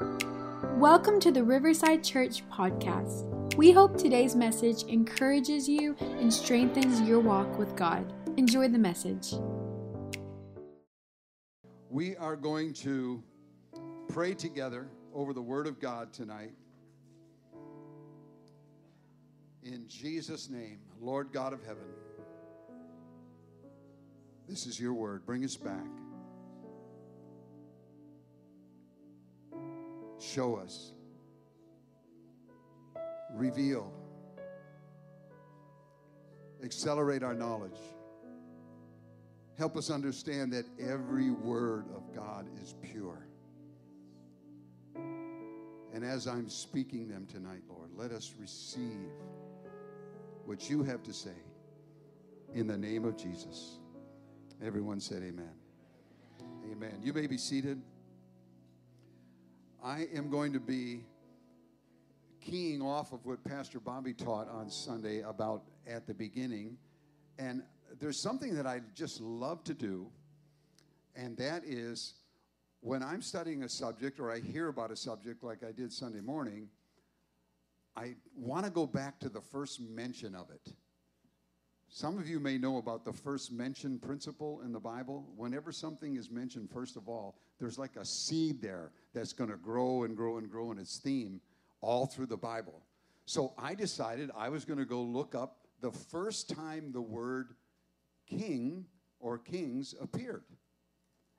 Welcome to the Riverside Church podcast. We hope today's message encourages you and strengthens your walk with God. Enjoy the message. We are going to pray together over the Word of God tonight. In Jesus' name, Lord God of heaven, this is your word. Bring us back. Show us. Reveal. Accelerate our knowledge. Help us understand that every word of God is pure. And as I'm speaking them tonight, Lord, let us receive what you have to say in the name of Jesus. Everyone said, Amen. Amen. You may be seated. I am going to be keying off of what Pastor Bobby taught on Sunday about at the beginning. And there's something that I just love to do, and that is when I'm studying a subject or I hear about a subject like I did Sunday morning, I want to go back to the first mention of it. Some of you may know about the first mention principle in the Bible. Whenever something is mentioned, first of all, there's like a seed there that's going to grow and grow and grow in its theme all through the Bible. So I decided I was going to go look up the first time the word king or kings appeared.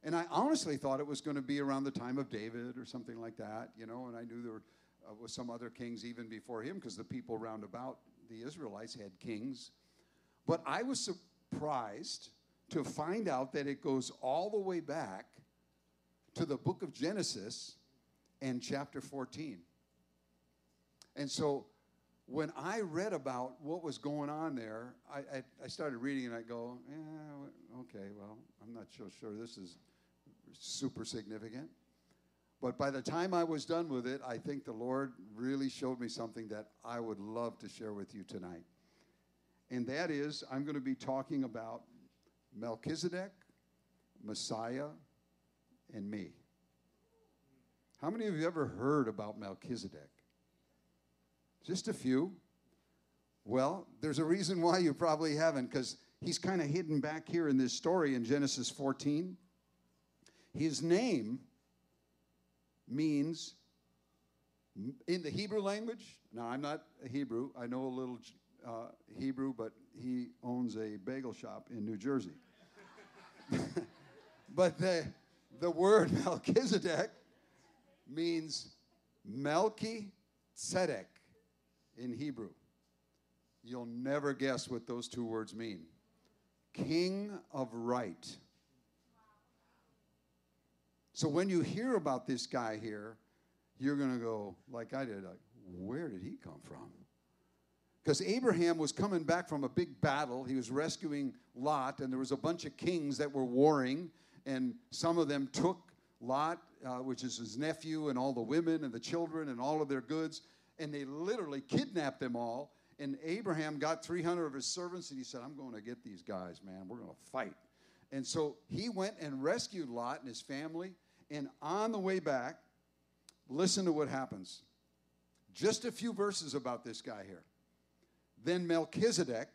And I honestly thought it was going to be around the time of David or something like that, you know, and I knew there were, uh, was some other kings even before him because the people round about the Israelites had kings but I was surprised to find out that it goes all the way back to the book of Genesis and chapter 14. And so when I read about what was going on there, I, I, I started reading and I go, yeah, okay, well, I'm not so sure this is super significant. But by the time I was done with it, I think the Lord really showed me something that I would love to share with you tonight and that is I'm going to be talking about Melchizedek, Messiah, and me. How many of you ever heard about Melchizedek? Just a few. Well, there's a reason why you probably haven't, because he's kind of hidden back here in this story in Genesis 14. His name means, in the Hebrew language, now I'm not a Hebrew, I know a little uh, Hebrew, but he owns a bagel shop in New Jersey. but the, the word Melchizedek means Melchi Tzedek in Hebrew. You'll never guess what those two words mean. King of right. So when you hear about this guy here, you're going to go, like I did, like, where did he come from? Because Abraham was coming back from a big battle. He was rescuing Lot, and there was a bunch of kings that were warring, and some of them took Lot, uh, which is his nephew, and all the women and the children and all of their goods, and they literally kidnapped them all. And Abraham got 300 of his servants, and he said, I'm going to get these guys, man. We're going to fight. And so he went and rescued Lot and his family. And on the way back, listen to what happens. Just a few verses about this guy here. Then Melchizedek,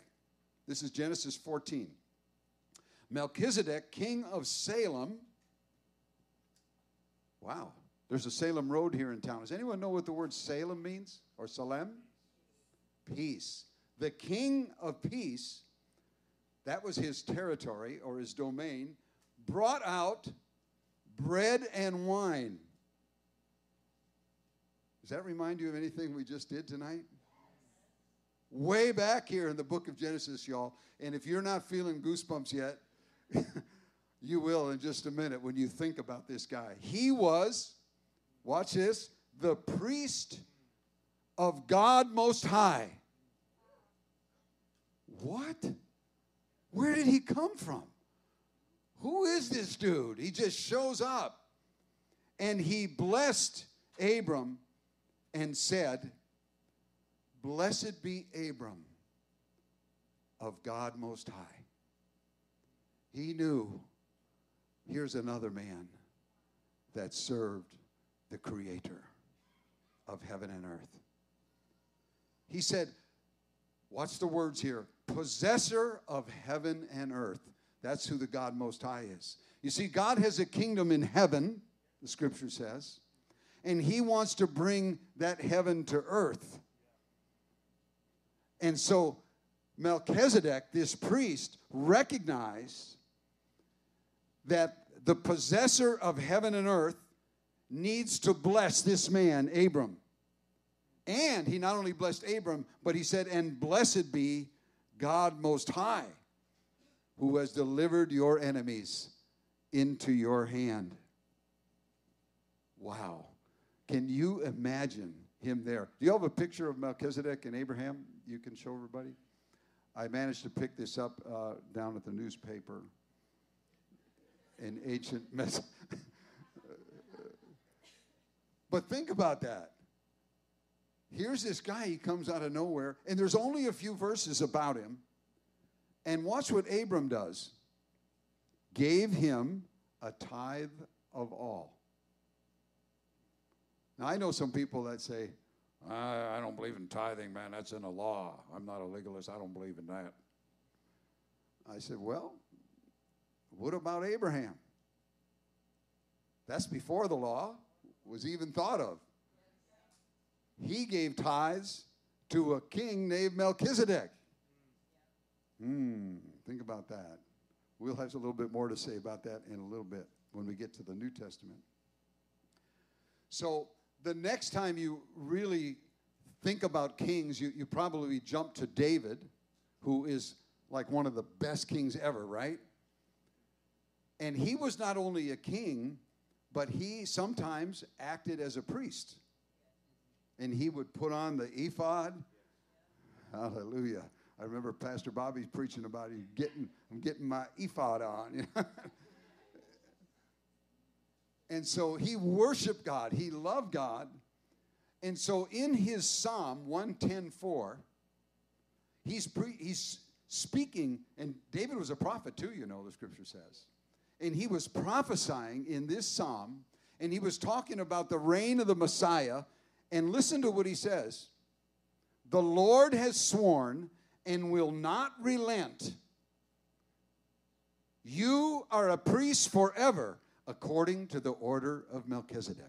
this is Genesis 14. Melchizedek, king of Salem. Wow, there's a Salem Road here in town. Does anyone know what the word Salem means or Salem? Peace. The king of peace, that was his territory or his domain, brought out bread and wine. Does that remind you of anything we just did tonight? Way back here in the book of Genesis, y'all. And if you're not feeling goosebumps yet, you will in just a minute when you think about this guy. He was, watch this, the priest of God Most High. What? Where did he come from? Who is this dude? He just shows up. And he blessed Abram and said, Blessed be Abram of God Most High. He knew here's another man that served the creator of heaven and earth. He said, Watch the words here possessor of heaven and earth. That's who the God Most High is. You see, God has a kingdom in heaven, the scripture says, and He wants to bring that heaven to earth. And so Melchizedek, this priest, recognized that the possessor of heaven and earth needs to bless this man, Abram. And he not only blessed Abram, but he said, And blessed be God Most High, who has delivered your enemies into your hand. Wow. Can you imagine him there? Do you have a picture of Melchizedek and Abraham you can show everybody? I managed to pick this up uh, down at the newspaper in ancient Mes- but think about that. Here's this guy, he comes out of nowhere, and there's only a few verses about him. And watch what Abram does gave him a tithe of all. Now, I know some people that say, I, I don't believe in tithing, man. That's in the law. I'm not a legalist. I don't believe in that. I said, Well, what about Abraham? That's before the law was even thought of. He gave tithes to a king named Melchizedek. Hmm, think about that. We'll have a little bit more to say about that in a little bit when we get to the New Testament. So, the next time you really think about kings, you, you probably jump to David, who is like one of the best kings ever, right? And he was not only a king, but he sometimes acted as a priest. And he would put on the ephod. Hallelujah. I remember Pastor Bobby preaching about he getting, I'm getting my ephod on. and so he worshiped God. He loved God. And so in his Psalm 110.4, he's, pre, he's speaking, and David was a prophet too, you know, the scripture says. And he was prophesying in this psalm, and he was talking about the reign of the Messiah. And listen to what he says The Lord has sworn and will not relent. You are a priest forever, according to the order of Melchizedek.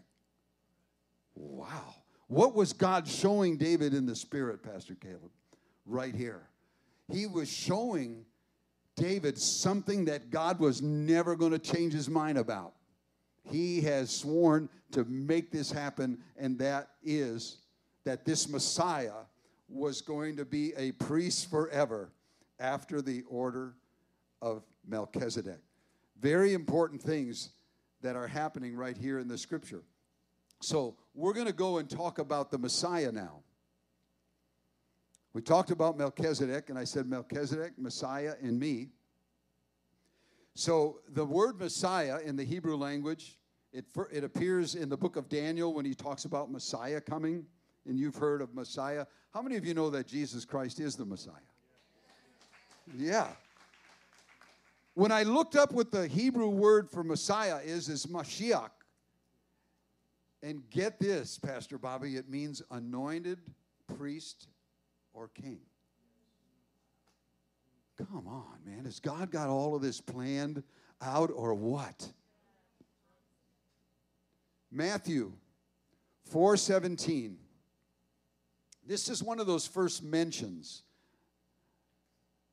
Wow. What was God showing David in the spirit, Pastor Caleb? Right here. He was showing David something that God was never going to change his mind about. He has sworn to make this happen, and that is that this Messiah was going to be a priest forever after the order of Melchizedek. Very important things that are happening right here in the scripture. So, we're going to go and talk about the Messiah now. We talked about Melchizedek, and I said Melchizedek, Messiah, and me. So the word Messiah in the Hebrew language, it, it appears in the book of Daniel when he talks about Messiah coming, and you've heard of Messiah. How many of you know that Jesus Christ is the Messiah? Yeah. When I looked up what the Hebrew word for Messiah is, is Mashiach. And get this, Pastor Bobby, it means anointed priest or king. Come on, man. Has God got all of this planned out or what? Matthew 4:17. This is one of those first mentions.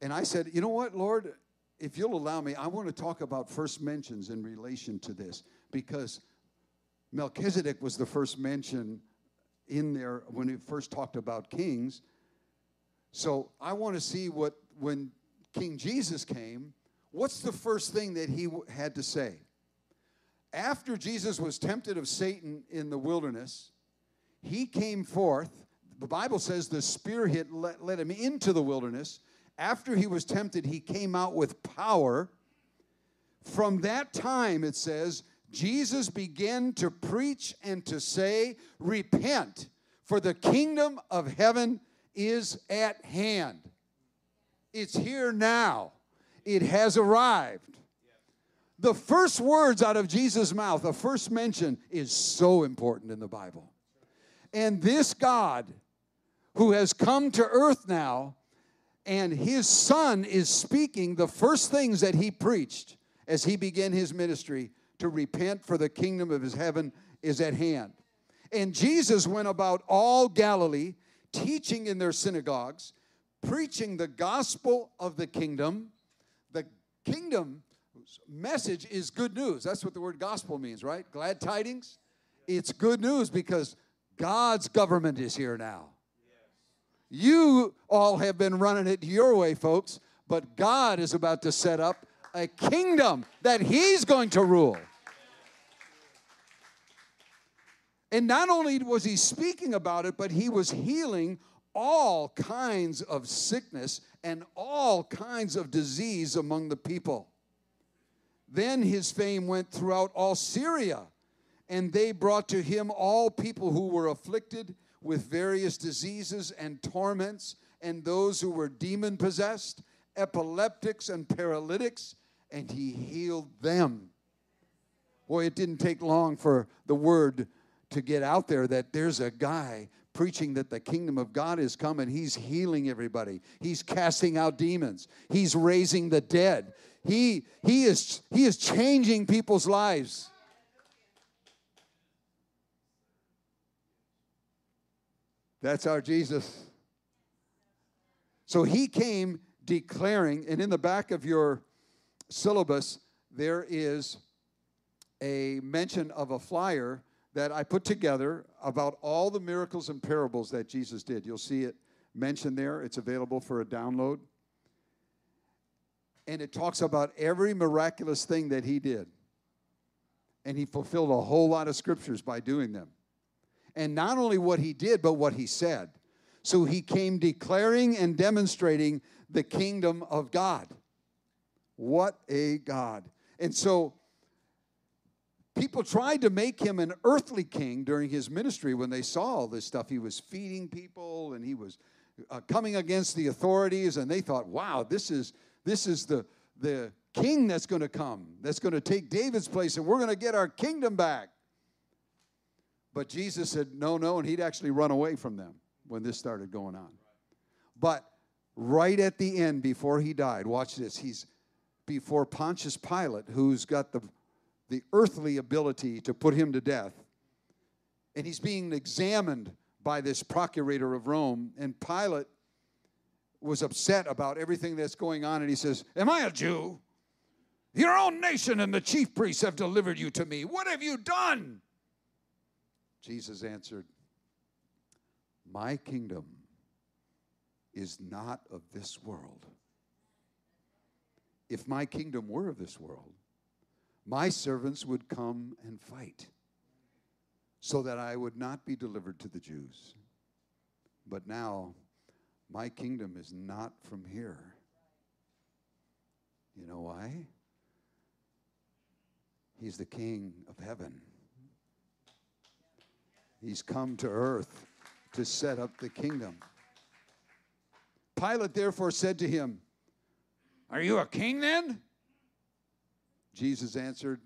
And I said, "You know what, Lord, if you'll allow me, I want to talk about first mentions in relation to this because Melchizedek was the first mention in there when he first talked about kings. So I want to see what when King Jesus came, what's the first thing that he had to say? After Jesus was tempted of Satan in the wilderness, he came forth. The Bible says the Spirit let, led him into the wilderness. After he was tempted, he came out with power. From that time, it says, Jesus began to preach and to say, Repent, for the kingdom of heaven is at hand. It's here now. It has arrived. the first words out of Jesus' mouth, the first mention, is so important in the Bible. And this God who has come to earth now, and his son is speaking the first things that he preached as he began his ministry to repent for the kingdom of his heaven is at hand. And Jesus went about all Galilee, teaching in their synagogues, preaching the gospel of the kingdom. The kingdom message is good news. That's what the word gospel means, right? Glad tidings. It's good news because God's government is here now. You all have been running it your way, folks, but God is about to set up a kingdom that He's going to rule. And not only was He speaking about it, but He was healing all kinds of sickness and all kinds of disease among the people. Then his fame went throughout all Syria, and they brought to him all people who were afflicted with various diseases and torments, and those who were demon possessed, epileptics, and paralytics, and he healed them. Boy, it didn't take long for the word to get out there that there's a guy preaching that the kingdom of God is coming. He's healing everybody. He's casting out demons. He's raising the dead. He, he, is, he is changing people's lives. That's our Jesus. So he came declaring, and in the back of your syllabus, there is a mention of a flyer that I put together about all the miracles and parables that Jesus did. You'll see it mentioned there. It's available for a download. And it talks about every miraculous thing that he did. And he fulfilled a whole lot of scriptures by doing them. And not only what he did, but what he said. So he came declaring and demonstrating the kingdom of God. What a God. And so people tried to make him an earthly king during his ministry when they saw all this stuff. He was feeding people and he was uh, coming against the authorities, and they thought, wow, this is, this is the, the king that's going to come, that's going to take David's place, and we're going to get our kingdom back. But Jesus said, no, no, and he'd actually run away from them when this started going on. But right at the end, before he died, watch this, he's before Pontius Pilate, who's got the the earthly ability to put him to death. And he's being examined by this procurator of Rome. And Pilate was upset about everything that's going on. And he says, Am I a Jew? Your own nation and the chief priests have delivered you to me. What have you done? Jesus answered, My kingdom is not of this world. If my kingdom were of this world, my servants would come and fight so that I would not be delivered to the Jews. But now, my kingdom is not from here. You know why? He's the king of heaven. He's come to earth to set up the kingdom. Pilate therefore said to him, Are you a king then? Jesus answered,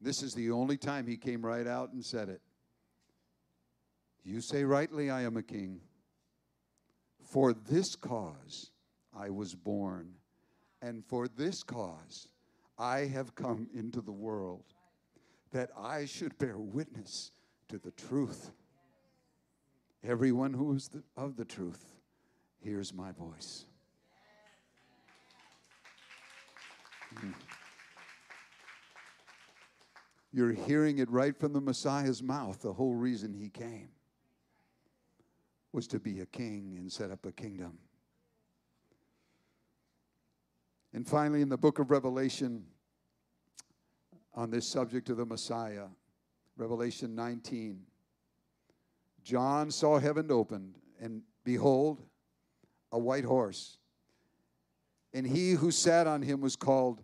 This is the only time he came right out and said it. You say rightly, I am a king. For this cause I was born, and for this cause I have come into the world, that I should bear witness to the truth. Everyone who is the, of the truth hears my voice. Mm. You're hearing it right from the Messiah's mouth. The whole reason he came was to be a king and set up a kingdom. And finally, in the book of Revelation, on this subject of the Messiah, Revelation 19, John saw heaven opened, and behold, a white horse. And he who sat on him was called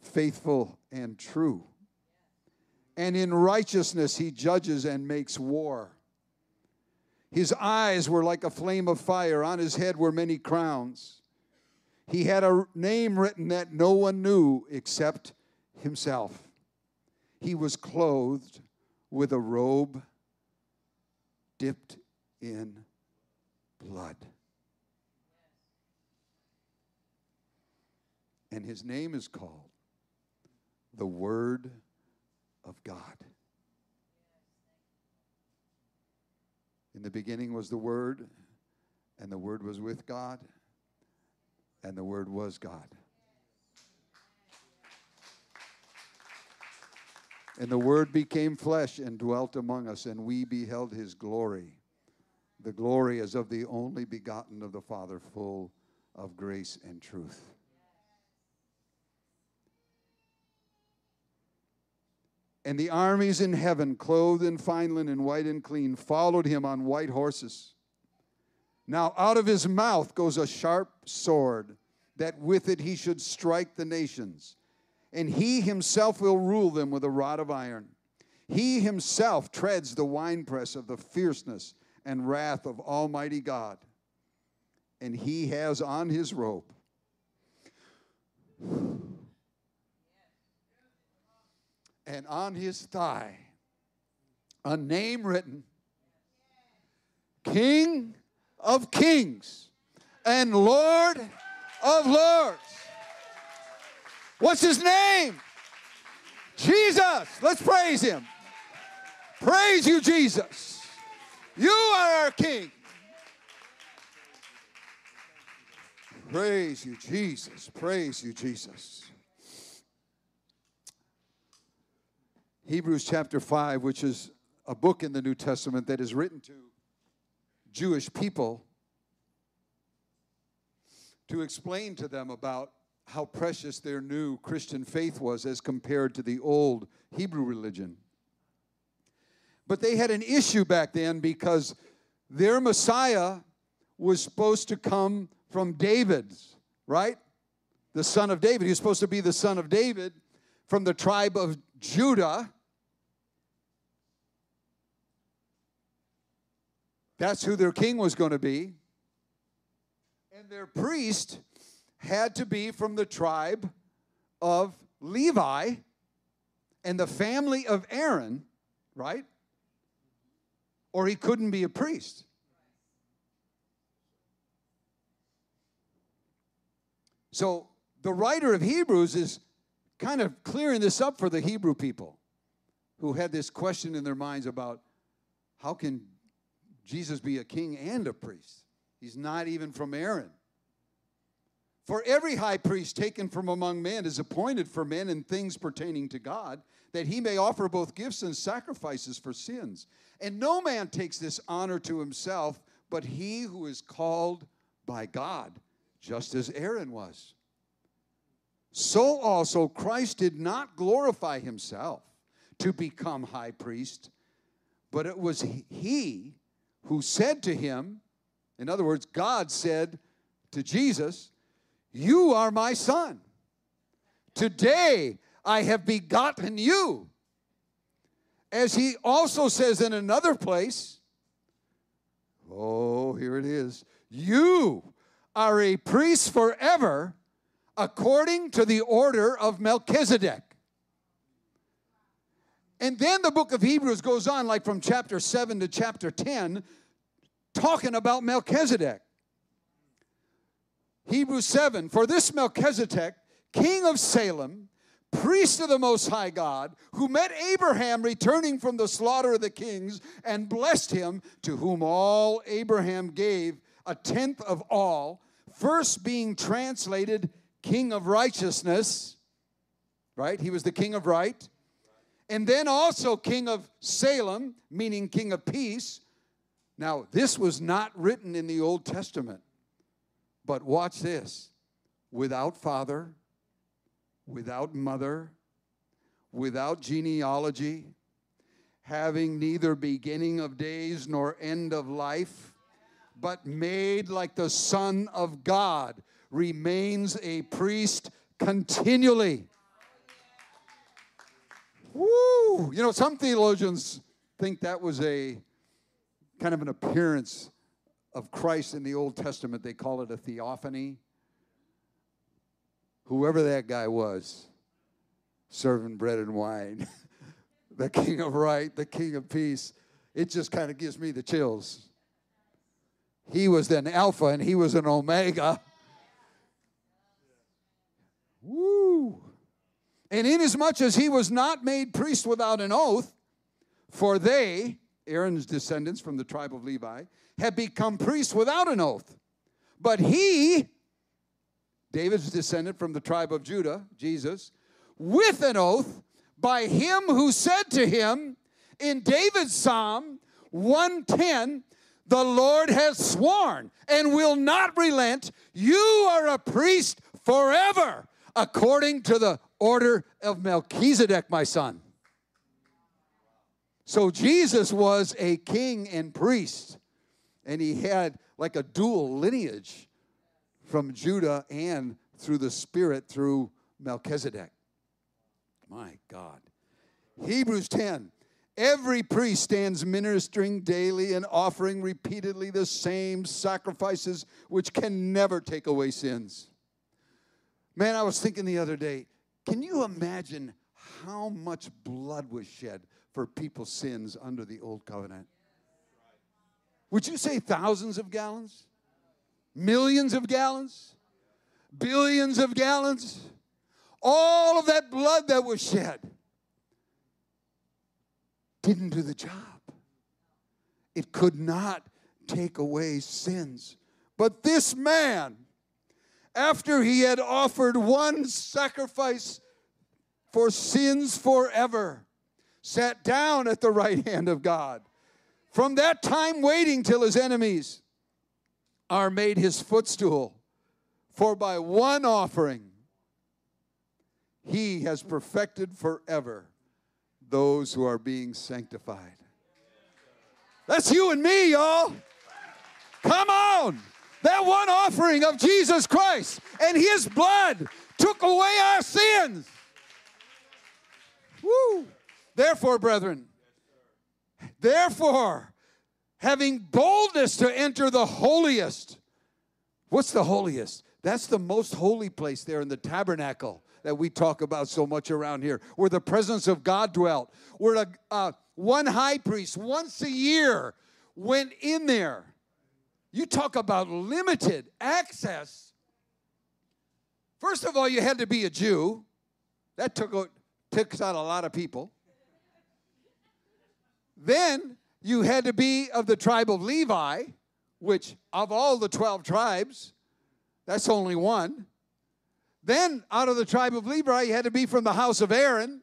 faithful and true and in righteousness he judges and makes war. His eyes were like a flame of fire, on his head were many crowns. He had a name written that no one knew except himself. He was clothed with a robe dipped in blood. And his name is called the Word of God. In the beginning was the Word, and the Word was with God, and the Word was God. And the Word became flesh and dwelt among us, and we beheld his glory. The glory as of the only begotten of the Father, full of grace and truth. And the armies in heaven, clothed in fine linen, white and clean, followed him on white horses. Now out of his mouth goes a sharp sword, that with it he should strike the nations. And he himself will rule them with a rod of iron. He himself treads the winepress of the fierceness and wrath of Almighty God. And he has on his robe and on his thigh a name written King of Kings and Lord of Lords. What's his name? Jesus. Let's praise him. Praise you, Jesus. You are our King. Praise you, Jesus. Praise you, Jesus. Hebrews chapter 5, which is a book in the New Testament that is written to Jewish people to explain to them about how precious their new Christian faith was as compared to the old Hebrew religion. But they had an issue back then because their Messiah was supposed to come from David's, right? The son of David. He was supposed to be the son of David from the tribe of Judah. That's who their king was going to be. And their priest had to be from the tribe of Levi and the family of Aaron, right? Or he couldn't be a priest. So the writer of Hebrews is kind of clearing this up for the Hebrew people who had this question in their minds about how can Jesus be a king and a priest? He's not even from Aaron. For every high priest taken from among men is appointed for men in things pertaining to God, that he may offer both gifts and sacrifices for sins. And no man takes this honor to himself, but he who is called by God, just as Aaron was. So also Christ did not glorify himself to become high priest, but it was he who said to him, in other words, God said to Jesus, You are my son. Today I have begotten you. As he also says in another place, oh, here it is. You are a priest forever according to the order of Melchizedek. And then the book of Hebrews goes on, like from chapter 7 to chapter 10, talking about Melchizedek. Hebrews 7 For this Melchizedek, king of Salem, priest of the Most High God, who met Abraham returning from the slaughter of the kings and blessed him, to whom all Abraham gave a tenth of all, first being translated king of righteousness, right? He was the king of right and then also king of Salem, meaning king of peace. Now, this was not written in the Old Testament, but watch this without father, without mother, without genealogy, having neither beginning of days nor end of life, but made like the Son of God, remains a priest continually. Woo! You know, some theologians think that was a kind of an appearance of Christ in the Old Testament. They call it a theophany. Whoever that guy was, serving bread and wine. the king of right, the king of peace. It just kind of gives me the chills. He was an Alpha and he was an Omega. Woo! And inasmuch as he was not made priest without an oath, for they, Aaron's descendants from the tribe of Levi, have become priests without an oath. But he, David's descendant from the tribe of Judah, Jesus, with an oath by him who said to him in David's Psalm 110, the Lord has sworn and will not relent. You are a priest forever, according to the order of Melchizedek, my son. So Jesus was a king and priest, and he had like a dual lineage from Judah and through the Spirit through Melchizedek. My God. Hebrews 10. Every priest stands ministering daily and offering repeatedly the same sacrifices which can never take away sins. Man, I was thinking the other day, can you imagine how much blood was shed for people's sins under the old covenant? Would you say thousands of gallons? Millions of gallons? Billions of gallons? All of that blood that was shed didn't do the job. It could not take away sins. But this man, after he had offered one sacrifice for sins forever, sat down at the right hand of God. From that time, waiting till his enemies are made his footstool. For by one offering, he has perfected forever those who are being sanctified. That's you and me, y'all. Come on. That one offering of Jesus Christ and his blood took away our sins. Woo. Therefore, brethren, therefore, having boldness to enter the holiest. What's the holiest? That's the most holy place there in the tabernacle that we talk about so much around here, where the presence of God dwelt, where a, uh, one high priest once a year went in there. You talk about limited access. First of all, you had to be a Jew. That took, took out a lot of people. Then you had to be of the tribe of Levi, which of all the 12 tribes, that's only one. Then out of the tribe of Levi, you had to be from the house of Aaron.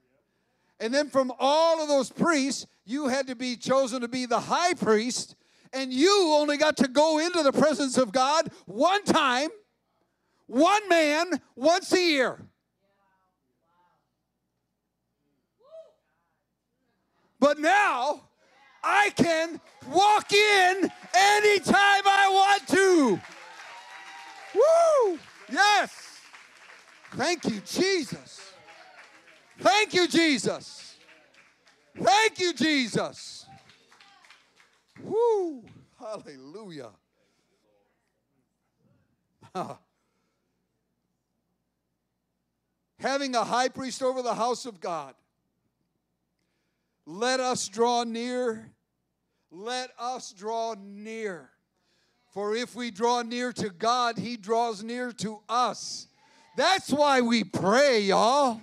And then from all of those priests, you had to be chosen to be the high priest. And you only got to go into the presence of God one time, one man, once a year. But now, I can walk in anytime I want to. Woo! Yes. Thank you, Jesus. Thank you, Jesus. Thank you, Jesus. Woo! Hallelujah. Having a high priest over the house of God, let us draw near. Let us draw near. For if we draw near to God, He draws near to us. That's why we pray, y'all.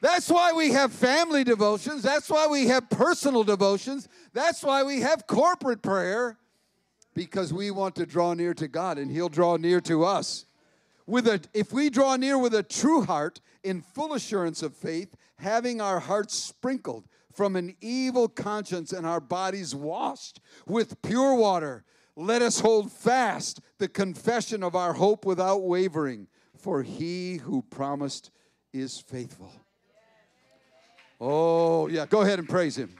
That's why we have family devotions. That's why we have personal devotions. That's why we have corporate prayer because we want to draw near to God and he'll draw near to us. With a if we draw near with a true heart in full assurance of faith, having our hearts sprinkled from an evil conscience and our bodies washed with pure water, let us hold fast the confession of our hope without wavering for he who promised is faithful. Oh, yeah, go ahead and praise him.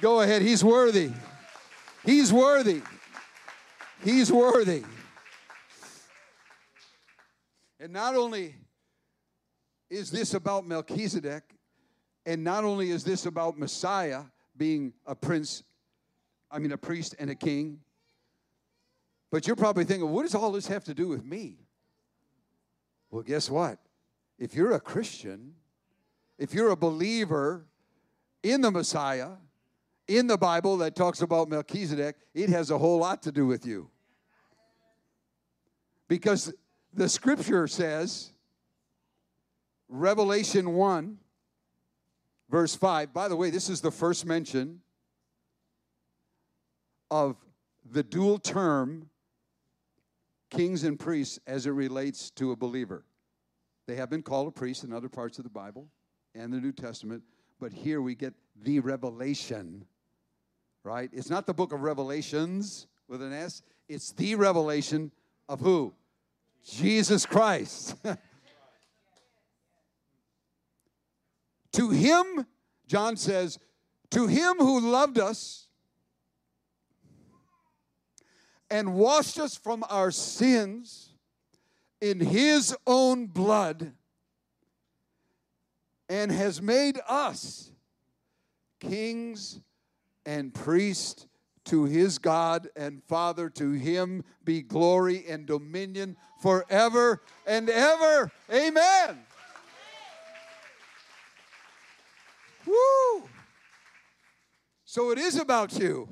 Go ahead, he's worthy. He's worthy. He's worthy. And not only is this about Melchizedek, and not only is this about Messiah being a prince, I mean, a priest and a king, but you're probably thinking, what does all this have to do with me? Well, guess what? If you're a Christian, if you're a believer in the Messiah, in the Bible that talks about Melchizedek, it has a whole lot to do with you. Because the scripture says, Revelation 1, verse 5, by the way, this is the first mention of the dual term kings and priests as it relates to a believer. They have been called a priest in other parts of the Bible and the New Testament, but here we get the revelation, right? It's not the book of Revelations with an S, it's the revelation of who? Jesus Christ. to him, John says, to him who loved us and washed us from our sins in his own blood and has made us kings and priests to his God and Father. To him be glory and dominion forever and ever. Amen. Woo! So it is about you.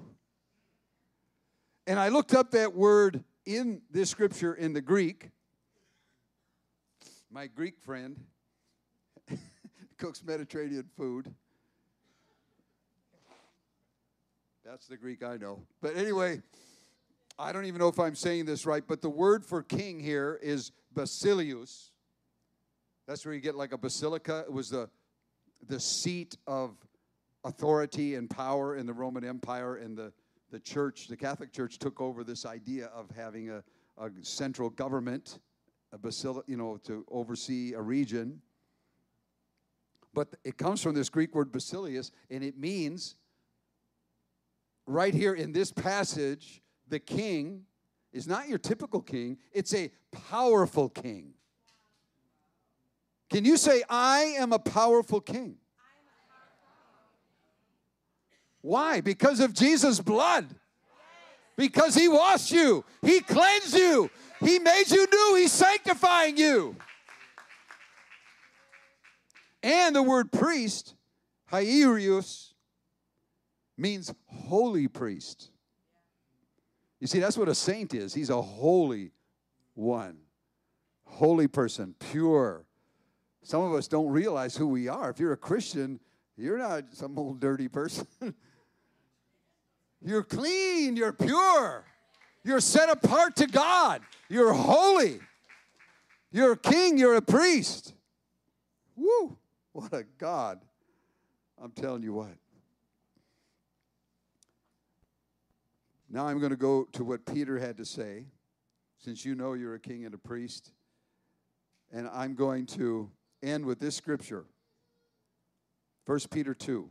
And I looked up that word in this scripture in the Greek. My Greek friend cooks Mediterranean food. That's the Greek I know. But anyway, I don't even know if I'm saying this right, but the word for king here is basileus. That's where you get like a basilica. It was the, the seat of authority and power in the Roman Empire, and the, the church, the Catholic Church, took over this idea of having a, a central government, a basilica, you know, to oversee a region. But it comes from this Greek word basileus, and it means right here in this passage, the king is not your typical king, it's a powerful king. Can you say, I am a powerful king? Why? Because of Jesus' blood. Because he washed you, he cleansed you, he made you new, he's sanctifying you. And the word priest, hiereus, means holy priest. You see, that's what a saint is. He's a holy one, holy person, pure. Some of us don't realize who we are. If you're a Christian, you're not some old dirty person. you're clean, you're pure, you're set apart to God, you're holy, you're a king, you're a priest. Woo, what a God. I'm telling you what. Now I'm going to go to what Peter had to say, since you know you're a king and a priest. And I'm going to end with this scripture 1 Peter 2.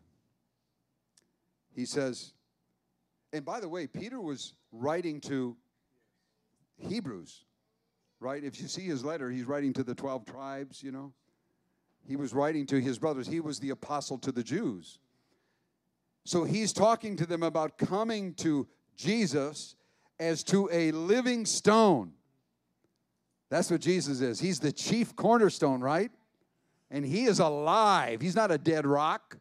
He says, and by the way, Peter was writing to Hebrews, right? If you see his letter, he's writing to the 12 tribes, you know. He was writing to his brothers. He was the apostle to the Jews. So he's talking to them about coming to Jesus as to a living stone. That's what Jesus is. He's the chief cornerstone, right? And he is alive. He's not a dead rock.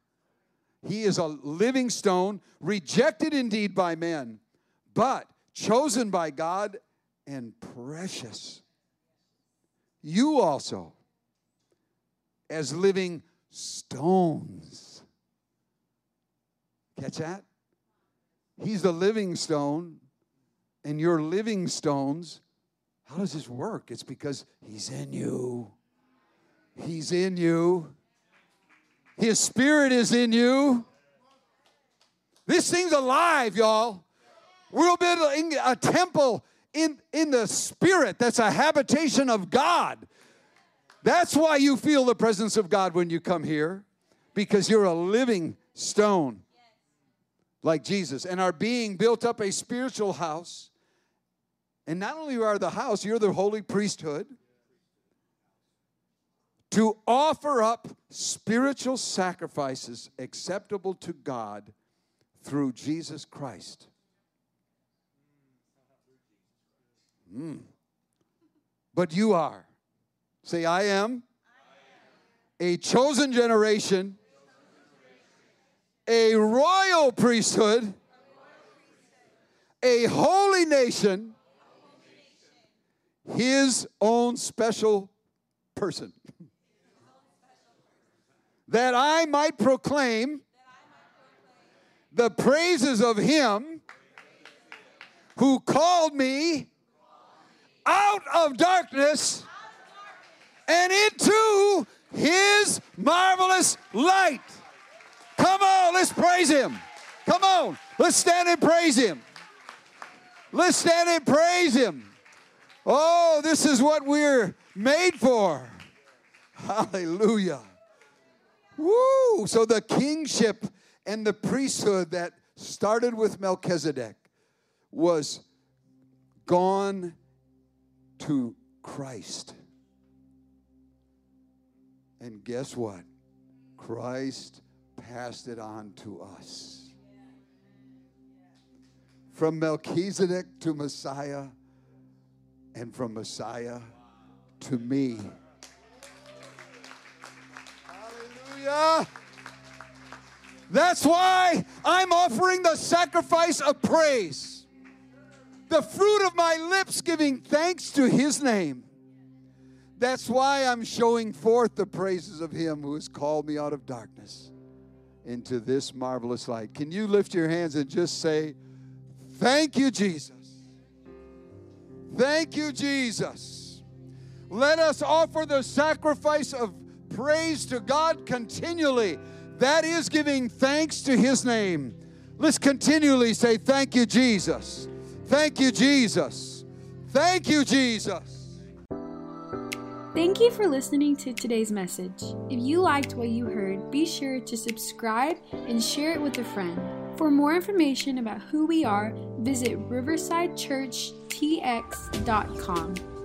He is a living stone, rejected indeed by men, but chosen by God and precious. You also, as living stones. Catch that? He's the living stone, and you're living stones. How does this work? It's because He's in you. He's in you. His Spirit is in you. This thing's alive, y'all. We're building a temple in, in the Spirit that's a habitation of God. That's why you feel the presence of God when you come here, because you're a living stone like Jesus and are being built up a spiritual house. And not only are the house, you're the holy priesthood to offer up spiritual sacrifices acceptable to God through Jesus Christ. Mm. But you are. Say, I am, I am. a chosen generation, a royal priesthood, a holy nation, his own special person. That I might proclaim the praises of him who called me out of darkness and into his marvelous light. Come on, let's praise him. Come on, let's stand and praise him. Let's stand and praise him. Oh, this is what we're made for. Hallelujah. Woo! So the kingship and the priesthood that started with Melchizedek was gone to Christ. And guess what? Christ passed it on to us. From Melchizedek to Messiah, and from Messiah to me. That's why I'm offering the sacrifice of praise, the fruit of my lips giving thanks to his name. That's why I'm showing forth the praises of him who has called me out of darkness into this marvelous light. Can you lift your hands and just say, Thank you, Jesus? Thank you, Jesus. Let us offer the sacrifice of praise to God continually. That is giving thanks to His name. Let's continually say, Thank you, Jesus. Thank you, Jesus. Thank you, Jesus. Thank you for listening to today's message. If you liked what you heard, be sure to subscribe and share it with a friend. For more information about who we are, visit riversidechurchtx.com.